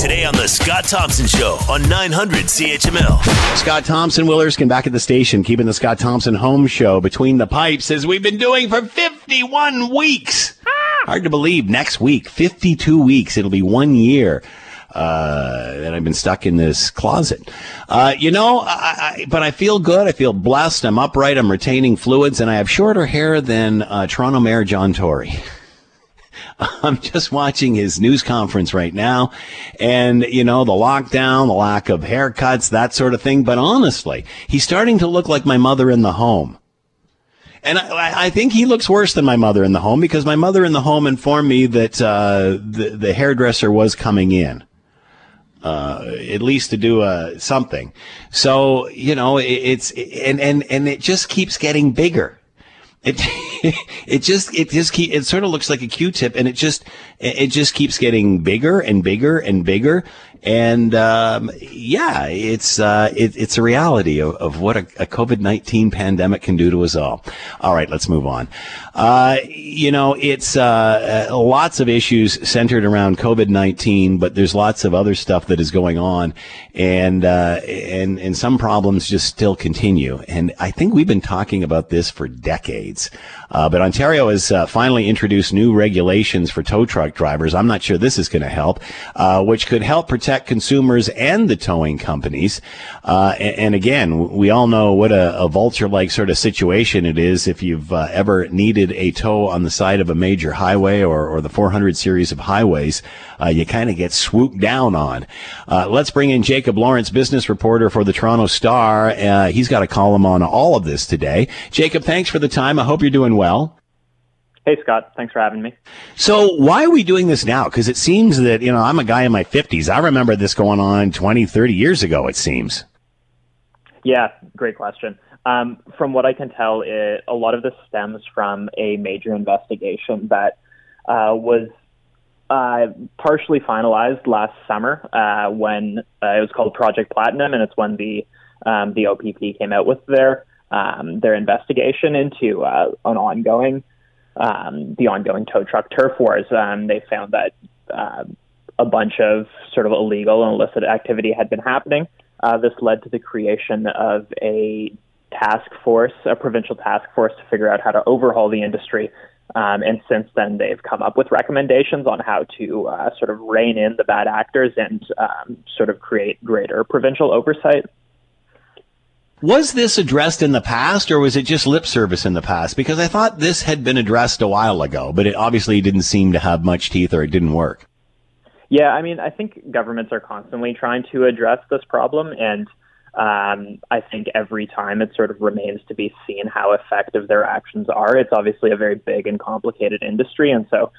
Today on The Scott Thompson Show on 900 CHML. Scott Thompson, Will Erskine back at the station, keeping the Scott Thompson home show between the pipes as we've been doing for 51 weeks. Hard to believe. Next week, 52 weeks. It'll be one year. Uh, that I've been stuck in this closet. Uh, you know, I, I, but I feel good. I feel blessed. I'm upright. I'm retaining fluids, and I have shorter hair than uh, Toronto Mayor John Tory. I'm just watching his news conference right now and, you know, the lockdown, the lack of haircuts, that sort of thing. But honestly, he's starting to look like my mother in the home. And I, I, think he looks worse than my mother in the home because my mother in the home informed me that uh, the, the hairdresser was coming in. Uh, at least to do uh, something. So, you know, it, it's, and, and, and it just keeps getting bigger. It it just it just keep, it sort of looks like a Q-tip, and it just it just keeps getting bigger and bigger and bigger. And um, yeah, it's uh, it, it's a reality of, of what a, a COVID nineteen pandemic can do to us all. All right, let's move on. Uh, you know, it's uh, uh lots of issues centered around COVID nineteen, but there's lots of other stuff that is going on, and uh, and and some problems just still continue. And I think we've been talking about this for decades. Uh, but Ontario has finally introduced new regulations for tow truck drivers. I'm not sure this is going to help, which could help protect consumers and the towing companies. Uh, and, and, again, we all know what a, a vulture-like sort of situation it is if you've uh, ever needed a tow on the side of a major highway or, or the 400 series of highways. Uh, you kind of get swooped down on. let's bring in Jacob Lorinc, business reporter for the Toronto Star. he's got a column on all of this today. Jacob, thanks for the time. I hope you're doing well. Hey, Scott. Thanks for having me. So, why are we doing this now? Because it seems that, you know, I'm a guy in my 50s. I remember this going on 20, 30 years ago, it seems. Yeah, great question. Um, from what I can tell, it, a lot of this stems from a major investigation that uh, was uh, partially finalized last summer uh, when uh, it was called Project Platinum, and it's when the um, the OPP came out with their um, their investigation into uh, an ongoing um, the ongoing tow truck turf wars. Um, they found that uh, a bunch of sort of illegal and illicit activity had been happening. Uh, this led to the creation of a task force, a provincial task force, to figure out how to overhaul the industry. Um, and since then, they've come up with recommendations on how to uh, sort of rein in the bad actors and um, sort of create greater provincial oversight. Was this addressed in the past or was it just lip service in the past? Because I thought this had been addressed a while ago, but it obviously didn't seem to have much teeth or it didn't work. Yeah, I mean, I think governments are constantly trying to address this problem, and um, I think every time it sort of remains to be seen how effective their actions are. It's obviously a very big and complicated industry, and so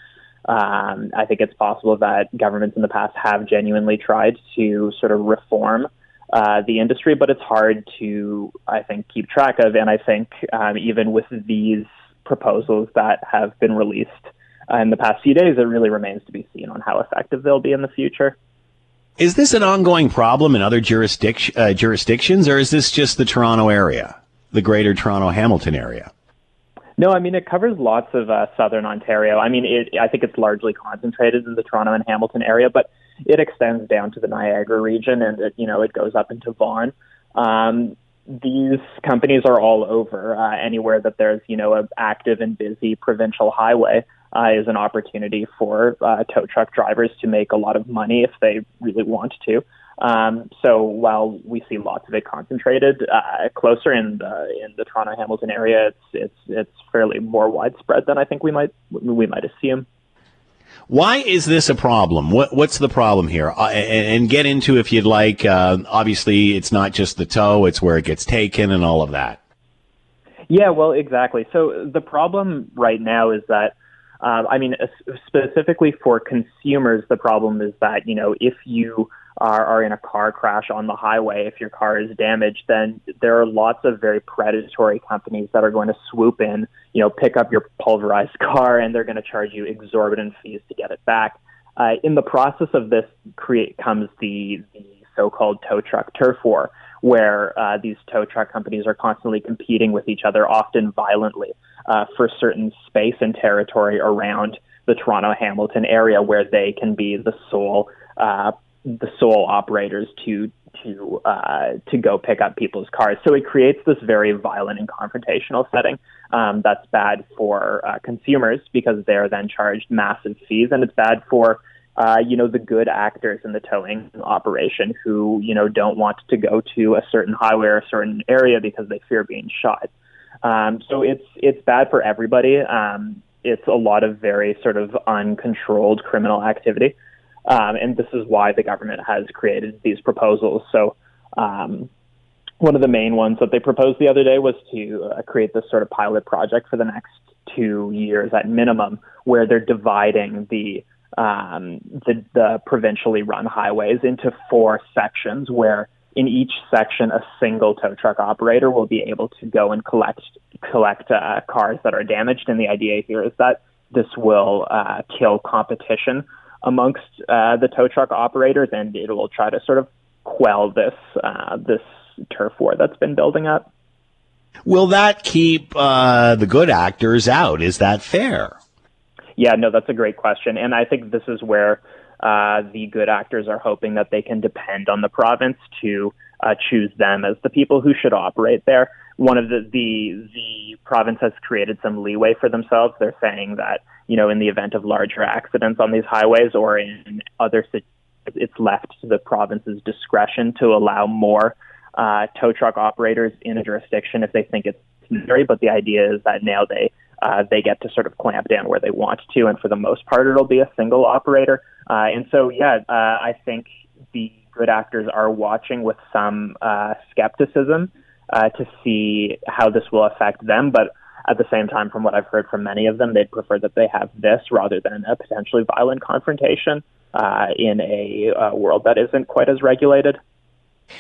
um, I think it's possible that governments in the past have genuinely tried to sort of reform uh, the industry, but it's hard to, I think, keep track of. And I think um, even with these proposals that have been released uh, in the past few days, it really remains to be seen on how effective they'll be in the future. Is this an ongoing problem in other jurisdic- uh, jurisdictions, or is this just the Toronto area, the greater Toronto Hamilton area? No, I mean it covers lots of uh, southern Ontario. I mean, it, I think it's largely concentrated in the Toronto and Hamilton area, but it extends down to the Niagara region, and it, you know it goes up into Vaughan. Um, these companies are all over. Uh, anywhere that there's you know an active and busy provincial highway uh, is an opportunity for uh, tow truck drivers to make a lot of money if they really want to. Um, so while we see lots of it concentrated uh, closer in the in the Toronto Hamilton area, it's it's it's fairly more widespread than I think we might we might assume. Why is this a problem? What, what's the problem here? Uh, and, get into if you'd like. Uh, obviously, it's not just the toe, it's where it gets taken and all of that. Yeah, well, exactly. So the problem right now is that, uh, I mean, specifically for consumers, the problem is that you know if you are, are in a car crash on the highway, if your car is damaged, then there are lots of very predatory companies that are going to swoop in, you know, pick up your pulverized car, and they're going to charge you exorbitant fees to get it back. Uh, in the process of this, create comes the, the so-called tow truck turf war, where uh, these tow truck companies are constantly competing with each other, often violently, uh, for certain space and territory around the Toronto Hamilton area, where they can be the sole uh, the sole operators to to uh, to go pick up people's cars. So it creates this very violent and confrontational setting um, that's bad for uh, consumers because they're then charged massive fees, and it's bad for uh, you know the good actors in the towing operation who you know don't want to go to a certain highway or a certain area because they fear being shot. Um, so it's it's bad for everybody. Um, it's a lot of very sort of uncontrolled criminal activity. Um, and this is why the government has created these proposals. So, um, one of the main ones that they proposed the other day was to uh, create this sort of pilot project for the next two years at minimum, where they're dividing the um, the, the provincially run highways into four sections, where in each section a single tow truck operator will be able to go and collect collect uh, cars that are damaged. And the idea here is that this will uh, kill competition amongst uh, the tow truck operators, and it will try to sort of quell this uh, this turf war that's been building up. Will that keep uh, the good actors out? Is that fair? Yeah, no, that's a great question, and I think this is where uh, the good actors are hoping that they can depend on the province to uh, choose them as the people who should operate there. One of the, the the province has created some leeway for themselves. They're saying that you know in the event of larger accidents on these highways or in other situations, it's left to the province's discretion to allow more uh, tow truck operators in a jurisdiction if they think it's necessary. But the idea is that now they uh, they get to sort of clamp down where they want to, and for the most part, it'll be a single operator. Uh, and so, yeah, uh, I think the good actors are watching with some uh, skepticism uh, to see how this will affect them. But at the same time, from what I've heard from many of them, they'd prefer that they have this rather than a potentially violent confrontation uh, in a uh, world that isn't quite as regulated.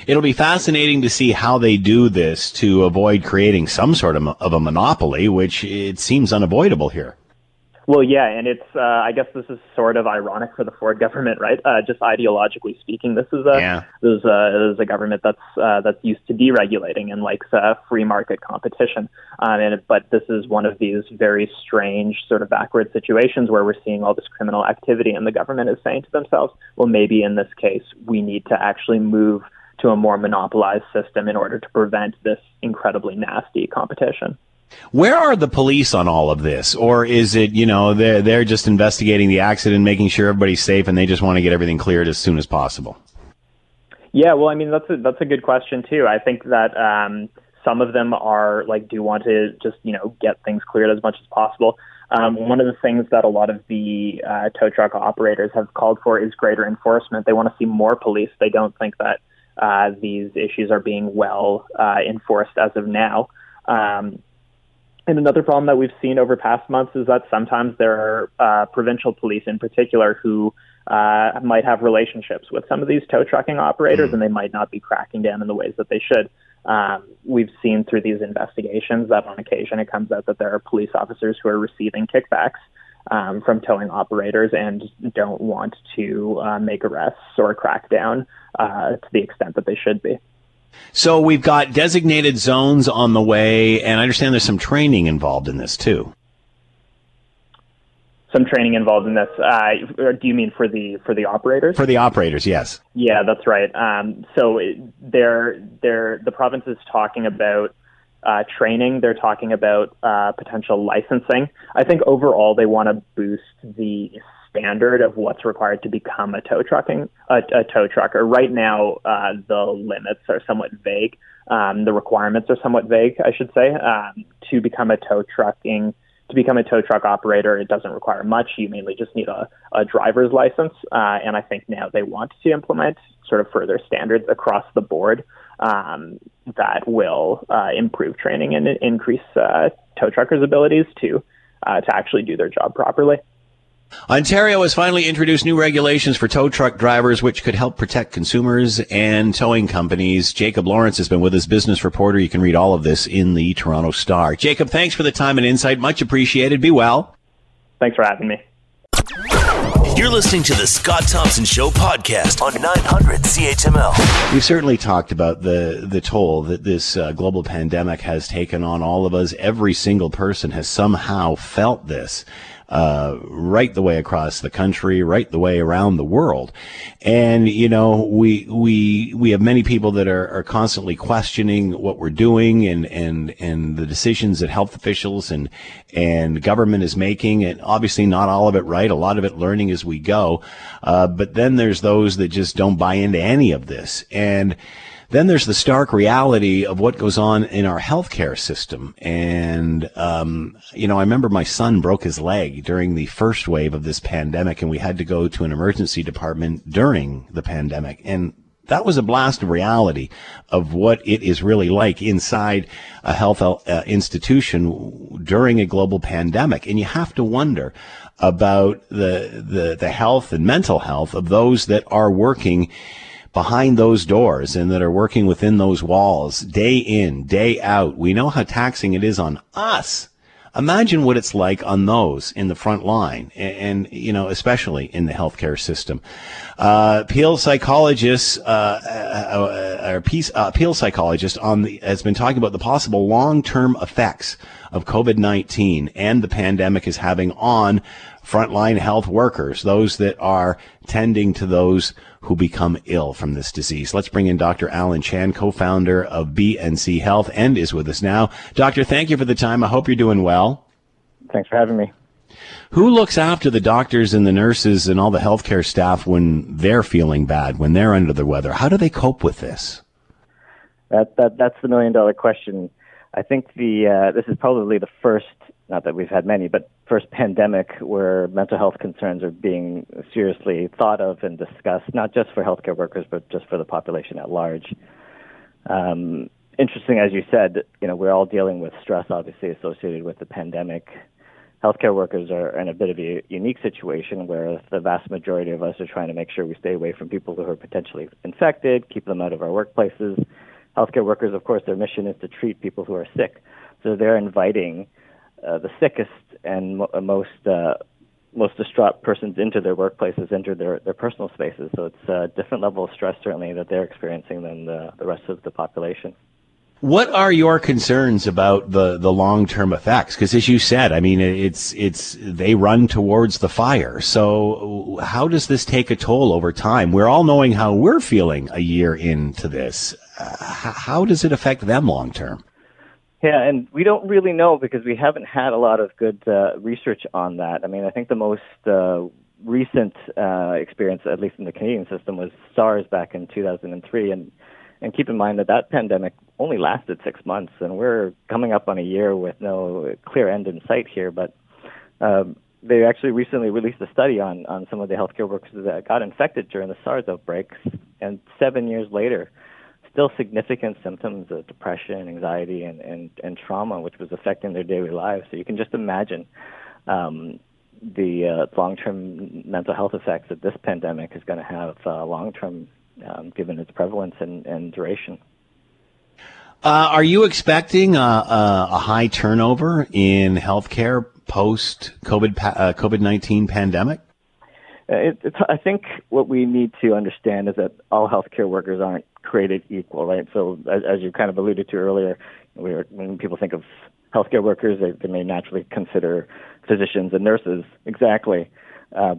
It'll be fascinating to see how they do this to avoid creating some sort of, of a monopoly, which it seems unavoidable here. Well, yeah, and it's uh, I guess this is sort of ironic for the Ford government, right? Uh, just ideologically speaking, this is a yeah. this is a, this is a government that's uh, that's used to deregulating and likes uh, free market competition. Um, and but this is one of these very strange sort of backward situations where we're seeing all this criminal activity, and the government is saying to themselves, well, maybe in this case we need to actually move to a more monopolized system in order to prevent this incredibly nasty competition. Where are the police on all of this? Or is it, you know, they're, they're just investigating the accident, making sure everybody's safe, and they just want to get everything cleared as soon as possible? Yeah, well, I mean, that's a, that's a good question, too. I think that um, some of them are, like, do want to just, you know, get things cleared as much as possible. Um, one of the things that a lot of the uh, tow truck operators have called for is greater enforcement. They want to see more police. They don't think that uh, these issues are being well uh, enforced as of now. Um, and another problem that we've seen over past months is that sometimes there are uh, provincial police in particular who uh, might have relationships with some of these tow trucking operators mm. and they might not be cracking down in the ways that they should. Um, we've seen through these investigations that on occasion it comes out that there are police officers who are receiving kickbacks um, from towing operators and don't want to uh, make arrests or crack down uh, to the extent that they should be. So we've got designated zones on the way, and I understand there's some training involved in this too. Some training involved in this. Uh, do you mean for the for the operators? For the operators, yes. Yeah, that's right. Um, so they're they're the province is talking about uh, training. They're talking about uh, potential licensing. I think overall they want to boost the standard of what's required to become a tow trucking a, a tow trucker. Right now, uh, the limits are somewhat vague. Um, the requirements are somewhat vague, I should say. Um, to become a tow trucking to become a tow truck operator, it doesn't require much. You mainly just need a, a driver's license, uh, and I think now they want to implement sort of further standards across the board um, that will uh, improve training and increase uh, tow truckers' abilities to uh, to actually do their job properly. Ontario has finally introduced new regulations for tow truck drivers, which could help protect consumers and towing companies. Jacob Lorinc has been with us, business reporter. You can read all of this in the Toronto Star. Jacob, thanks for the time and insight. Much appreciated. Be well. Thanks for having me. You're listening to the Scott Thompson Show podcast on 900 CHML. We've certainly talked about the the toll that this uh, global pandemic has taken on all of us. Every single person has somehow felt this. Uh, right the way across the country, right the way around the world. And, you know, we, we, we have many people that are, are constantly questioning what we're doing and, and, and the decisions that health officials and, and government is making. And obviously not all of it right. A lot of it learning as we go. Uh, but then there's those that just don't buy into any of this. And, then there's the stark reality of what goes on in our healthcare system. And, um, you know, I remember my son broke his leg during the first wave of this pandemic, and we had to go to an emergency department during the pandemic. And that was a blast of reality of what it is really like inside a health uh, institution during a global pandemic. And you have to wonder about the, the, the health and mental health of those that are working behind those doors and that are working within those walls day in, day out. We know how taxing it is on us. Imagine what it's like on those in the front line and, and you know, especially in the healthcare system. Uh, Peel psychologist, uh, uh, uh, piece, uh, Peel psychologist on the, has been talking about the possible long-term effects of COVID-19 and the pandemic is having on frontline health workers, those that are tending to those who become ill from this disease. Let's bring in Dr. Alan Chan, co-founder of B & C Health, and is with us now. Doctor, thank you for the time. I hope you're doing well. Thanks for having me. Who looks after the doctors and the nurses and all the healthcare staff when they're feeling bad, when they're under the weather? How do they cope with this? That, that that's the million dollar question. I think the uh, this is probably the first not that we've had many, but first pandemic where mental health concerns are being seriously thought of and discussed, not just for healthcare workers, but just for the population at large. Um, interesting, as you said, you know, we're all dealing with stress, obviously associated with the pandemic. Healthcare workers are in a bit of a unique situation where the vast majority of us are trying to make sure we stay away from people who are potentially infected, keep them out of our workplaces. Healthcare workers, of course, their mission is to treat people who are sick. So they're inviting uh, the sickest and mo- uh, most uh, most distraught persons into their workplaces, into their, their personal spaces. So it's a different level of stress, certainly, that they're experiencing than the, the rest of the population. What are your concerns about the, the long term effects? Because as you said, I mean, it's it's they run towards the fire. So how does this take a toll over time? We're all knowing how we're feeling a year into this. Uh, how does it affect them long term? Yeah, and we don't really know because we haven't had a lot of good uh, research on that. I mean, I think the most uh, recent uh, experience, at least in the Canadian system, was SARS back in 2003, and and keep in mind that that pandemic only lasted six months, and we're coming up on a year with no clear end in sight here. But um, they actually recently released a study on on some of the healthcare workers that got infected during the SARS outbreaks, and seven years later still significant symptoms of depression, anxiety, and, and, and trauma, which was affecting their daily lives. So you can just imagine um, the uh, long-term mental health effects that this pandemic is going to have uh, long-term, um, given its prevalence and, and duration. Uh, are you expecting a, a, a, high turnover in healthcare post COVID uh, COVID nineteen pandemic? Uh, it, I think what we need to understand is that all healthcare workers aren't created equal, right? So as, as you kind of alluded to earlier, we when people think of healthcare workers, they, they may naturally consider physicians and nurses exactly. Uh,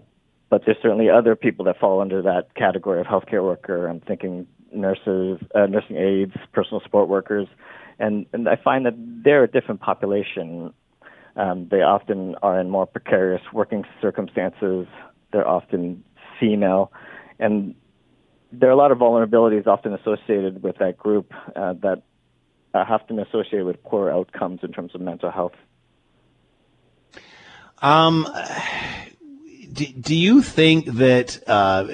but there's certainly other people that fall under that category of healthcare worker. I'm thinking nurses, uh, nursing aides, personal support workers, and and I find that they're a different population. Um, they often are in more precarious working circumstances. They're often female, and there are a lot of vulnerabilities often associated with that group uh, that uh, have been associated with poor outcomes in terms of mental health. Um, do, do you think that uh,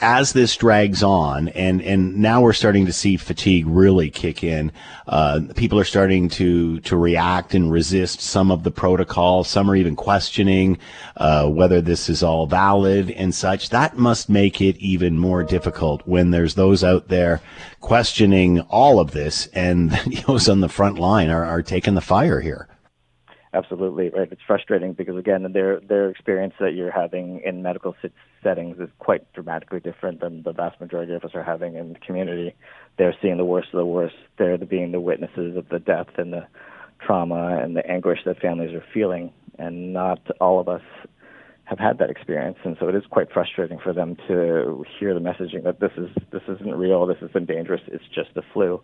as this drags on, and, and now we're starting to see fatigue really kick in, uh, people are starting to, to react and resist some of the protocol. Some are even questioning uh, whether this is all valid and such. That must make it even more difficult when there's those out there questioning all of this, and those on the front line are, are taking the fire here. Absolutely right. It's frustrating because again, their their experience that you're having in medical settings is quite dramatically different than the vast majority of us are having in the community. They're seeing the worst of the worst. They're being the witnesses of the death and the trauma and the anguish that families are feeling. and not all of us have had that experience, and so it is quite frustrating for them to hear the messaging that this is this isn't real, this isn't dangerous, it's just the flu.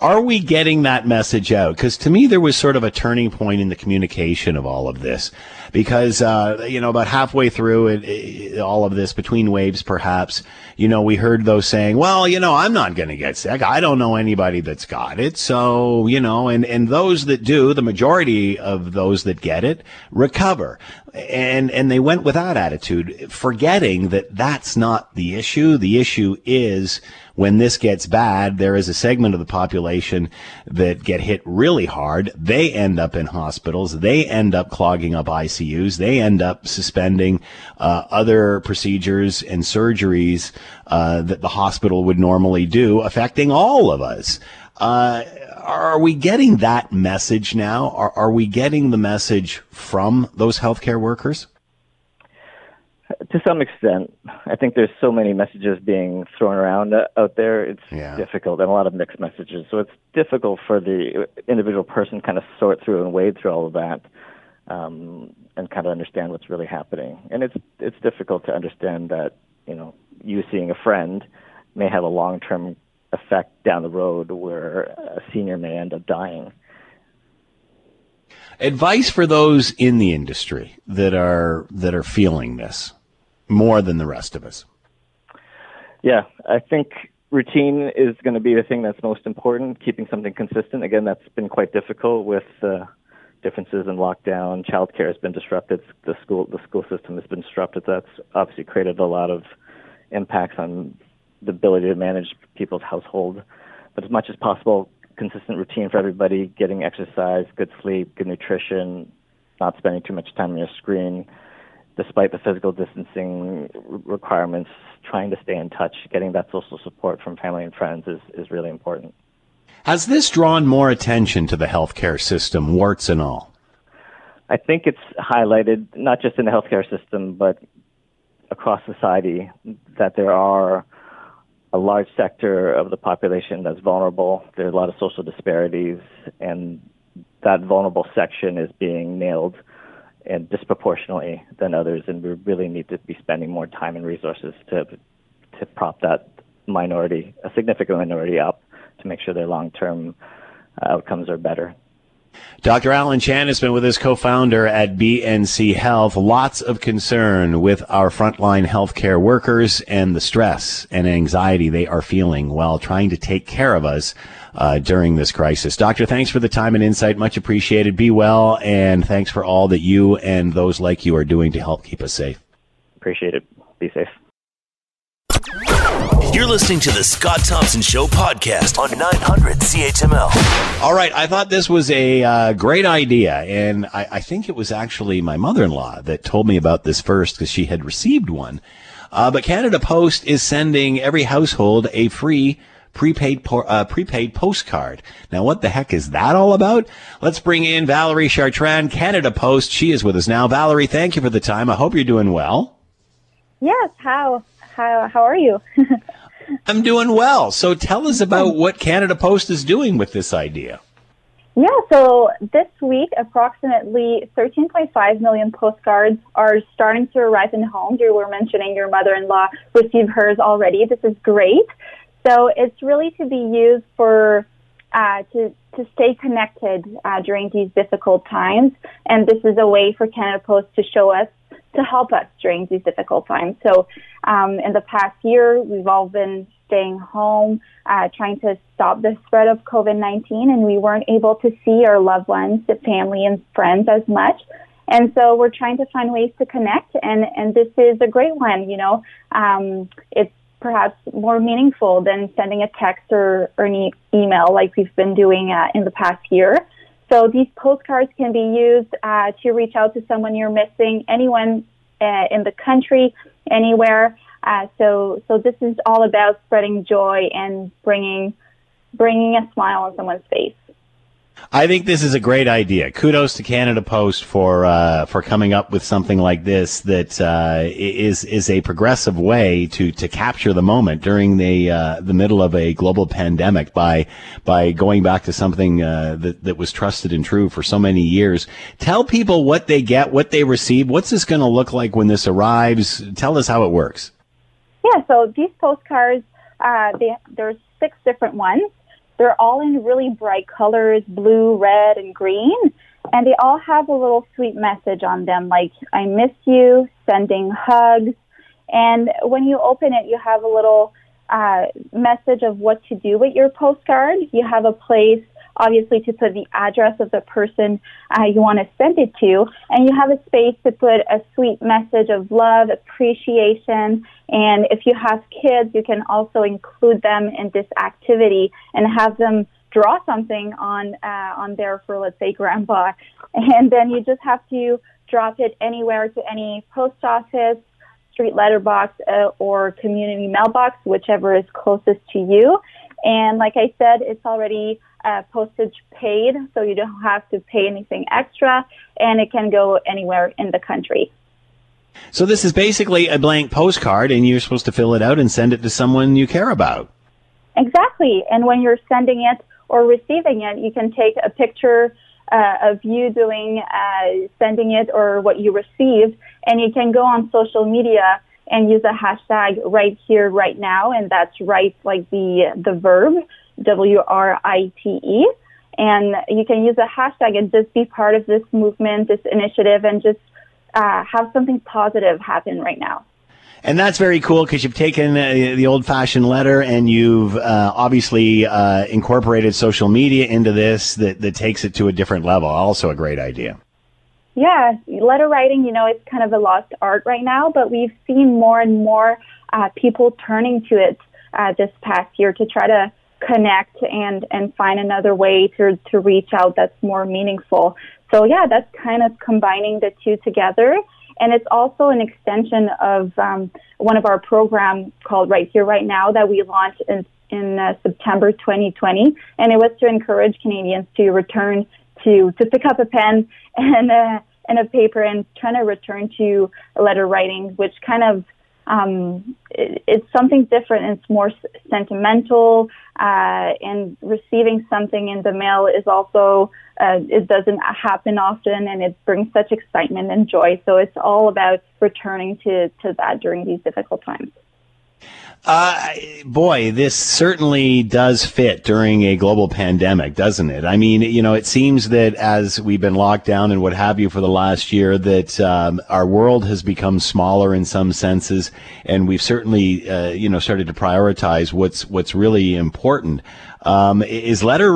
Are we getting that message out? Because to me, there was sort of a turning point in the communication of all of this. Because, uh, you know, about halfway through it, it, all of this, between waves perhaps, you know, we heard those saying, well, you know, I'm not going to get sick. I don't know anybody that's got it. So, you know, and, and those that do, the majority of those that get it recover. And, and they went with that attitude, forgetting that that's not the issue. The issue is, when this gets bad, there is a segment of the population that get hit really hard. They end up in hospitals. They end up clogging up ICUs. They end up suspending uh, other procedures and surgeries uh, that the hospital would normally do, affecting all of us. Uh, are we getting that message now? Are, are we getting the message from those healthcare workers? To some extent, I think there's so many messages being thrown around out there. It's yeah. difficult, and a lot of mixed messages. So it's difficult for the individual person kind of sort through and wade through all of that, um, and kind of understand what's really happening. And it's it's difficult to understand that you know you seeing a friend may have a long term effect down the road where a senior may end up dying. Advice for those in the industry that are that are feeling this more than the rest of us? Yeah, I think routine is going to be the thing that's most important. Keeping something consistent. Again, that's been quite difficult with uh, differences in lockdown. Childcare has been disrupted. The school the school system has been disrupted. That's obviously created a lot of impacts on the ability to manage people's household. But as much as possible, consistent routine for everybody: getting exercise, good sleep, good nutrition, not spending too much time on your screen despite the physical distancing requirements, trying to stay in touch, getting that social support from family and friends is, is really important. Has this drawn more attention to the healthcare system, warts and all? I think it's highlighted not just in the healthcare system, but across society that there are a large sector of the population that's vulnerable. There are a lot of social disparities, and that vulnerable section is being nailed and disproportionately than others, and we really need to be spending more time and resources to to prop that minority, a significant minority, up to make sure their long term uh, outcomes are better. Dr. Alan Chan has been with us, co-founder at B & C Health. Lots of concern with our frontline healthcare workers and the stress and anxiety they are feeling while trying to take care of us uh, during this crisis. Doctor, thanks for the time and insight. Much appreciated. Be well, and thanks for all that you and those like you are doing to help keep us safe. Appreciate it. Be safe. You're listening to the Scott Thompson Show podcast on 900 CHML. All right. I thought this was a uh, great idea. And I, I, think it was actually my mother in law that told me about this first because she had received one. Uh, but Canada Post is sending every household a free prepaid po- uh, prepaid postcard. Now, what the heck is that all about? Let's bring in Valerie Chartrand, Canada Post. She is with us now. Valerie, thank you for the time. I hope you're doing well. Yes. How how how are you? I'm doing well. So tell us about what Canada Post is doing with this idea. Yeah, so this week, approximately 13.5 million postcards are starting to arrive in homes. You were mentioning your mother in law received hers already. This is great. So it's really to be used for uh, to to stay connected uh, during these difficult times, and this is a way for Canada Post to show us to help us during these difficult times. So um, in the past year, we've all been staying home, uh, trying to stop the spread of COVID-19, and we weren't able to see our loved ones, the family and friends as much. And so we're trying to find ways to connect, and, and this is a great one. You know, um, it's perhaps more meaningful than sending a text or, or an email like we've been doing uh, in the past year. So these postcards can be used uh, to reach out to someone you're missing, anyone uh, in the country, anywhere. Uh, so so this is all about spreading joy and bringing bringing a smile on someone's face. I think this is a great idea. Kudos to Canada Post for uh, for coming up with something like this that uh, is is a progressive way to to capture the moment during the uh, the middle of a global pandemic by by going back to something uh, that that was trusted and true for so many years. Tell people what they get, what they receive. What's this going to look like when this arrives? Tell us how it works. Yeah, so these postcards, uh, they, there's six different ones. They're all in really bright colors, blue, red, and green. And they all have a little sweet message on them, like, I miss you, sending hugs. And when you open it, you have a little uh, message of what to do with your postcard. You have a place obviously to put the address of the person uh, you want to send it to, and you have a space to put a sweet message of love, appreciation, and if you have kids, you can also include them in this activity and have them draw something on uh, on there for let's say grandpa, and then you just have to drop it anywhere to any post office, street letterbox, uh, or community mailbox, whichever is closest to you. And like I said, it's already uh, postage paid, so you don't have to pay anything extra, and it can go anywhere in the country. So this is basically a blank postcard, and you're supposed to fill it out and send it to someone you care about. Exactly, and when you're sending it or receiving it, you can take a picture uh, of you doing uh, sending it or what you received, and you can go on social media and use a hashtag write here, write now, and that's right like the the verb W R I T E. And you can use a hashtag and just be part of this movement, this initiative, and just uh, have something positive happen right now. And that's very cool because you've taken uh, the old fashioned letter and you've uh, obviously uh, incorporated social media into this that, that takes it to a different level. Also, a great idea. Yeah, letter writing, you know, it's kind of a lost art right now, but we've seen more and more uh, people turning to it uh, this past year to try to connect and and find another way to to reach out that's more meaningful. So yeah, that's kind of combining the two together. And it's also an extension of um, one of our programs called Write Here, Write Now that we launched in, in uh, September 2020. And it was to encourage Canadians to return to, to pick up a pen and, uh, and a paper and trying to return to letter writing, which kind of um, it, it's something different. It's more sentimental, uh, and receiving something in the mail is also uh, it doesn't happen often, and it brings such excitement and joy. So it's all about returning to to that during these difficult times. Uh, boy, this certainly does fit during a global pandemic, doesn't it? I mean, you know, it seems that as we've been locked down and what have you for the last year, that um, our world has become smaller in some senses, and we've certainly, uh, you know, started to prioritize what's what's really important. Um, is letter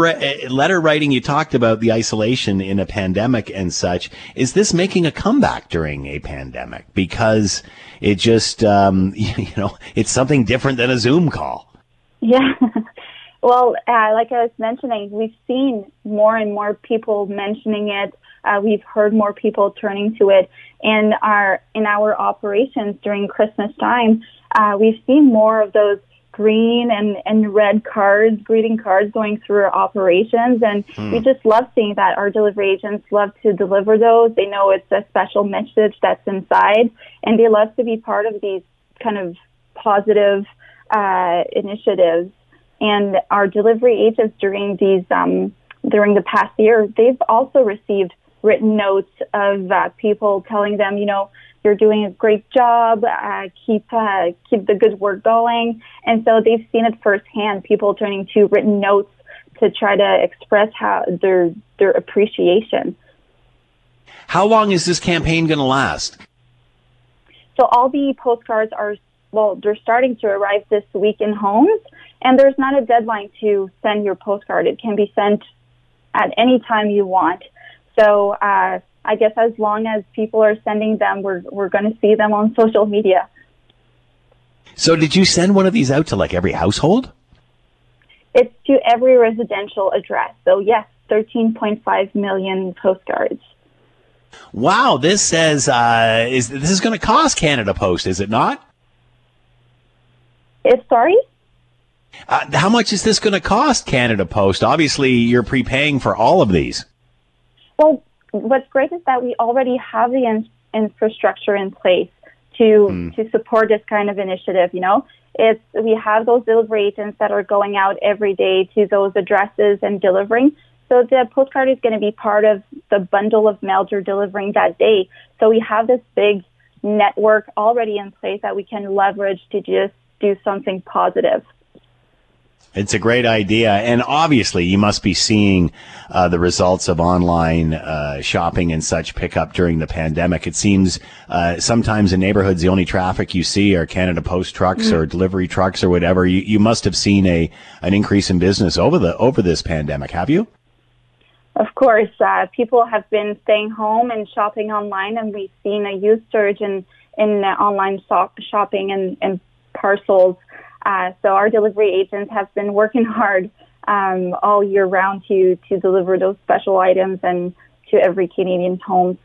letter writing? You talked about the isolation in a pandemic and such. Is this making a comeback during a pandemic? Because it just, um, you know, it's something different than a Zoom call. Yeah. well, uh, like I was mentioning, we've seen more and more people mentioning it. Uh, we've heard more people turning to it in our in our operations during Christmas time. Uh, we've seen more of those green and, and red cards, greeting cards going through our operations. And hmm. we just love seeing that. Our delivery agents love to deliver those. They know it's a special message that's inside and they love to be part of these kind of positive, uh, initiatives. And our delivery agents during these, um, during the past year, they've also received written notes of uh, people telling them, you know, you're doing a great job. Uh, keep uh, keep the good work going. And so they've seen it firsthand. People turning to written notes to try to express how their their appreciation. How long is this campaign going to last? So all the postcards are well, they're starting to arrive this week in homes, and there's not a deadline to send your postcard. It can be sent at any time you want. So uh, I guess as long as people are sending them, we're we're going to see them on social media. So, did you send one of these out to like every household? It's to every residential address. So, yes, 13.5 million postcards. Wow, this says uh, is this is going to cost Canada Post, is it not? It's sorry. Uh, how much is this going to cost Canada Post? Obviously, you're prepaying for all of these. Well, what's great is that we already have the in- infrastructure in place to mm. to support this kind of initiative. You know, it's we have those delivery agents that are going out every day to those addresses and delivering. So the postcard is going to be part of the bundle of mail you're delivering that day. So we have this big network already in place that we can leverage to just do something positive. It's a great idea. And obviously, you must be seeing uh, the results of online uh, shopping and such pick up during the pandemic. It seems uh, sometimes in neighborhoods, the only traffic you see are Canada Post trucks mm-hmm. or delivery trucks or whatever. You, you must have seen a an increase in business over the over this pandemic, have you? Of course, uh, people have been staying home and shopping online, and we've seen a huge surge in in uh, online shop, shopping and, and parcels. Uh, so our delivery agents have been working hard um, all year round to to deliver those special items and to every Canadian's homes.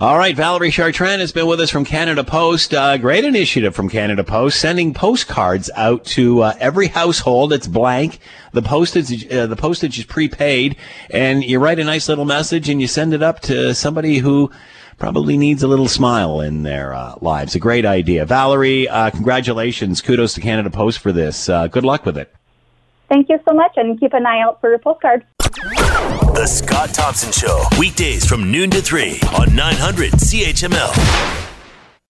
All right, Valerie Chartrand has been with us from Canada Post. Uh, great initiative from Canada Post, sending postcards out to uh, every household. It's blank. The postage, uh, the postage is prepaid, and you write a nice little message and you send it up to somebody who probably needs a little smile in their uh, lives. A great idea, Valerie. Uh, congratulations, kudos to Canada Post for this. Uh, good luck with it. Thank you so much, and keep an eye out for your postcard. The Scott Thompson Show, weekdays from noon to 3 on 900 CHML.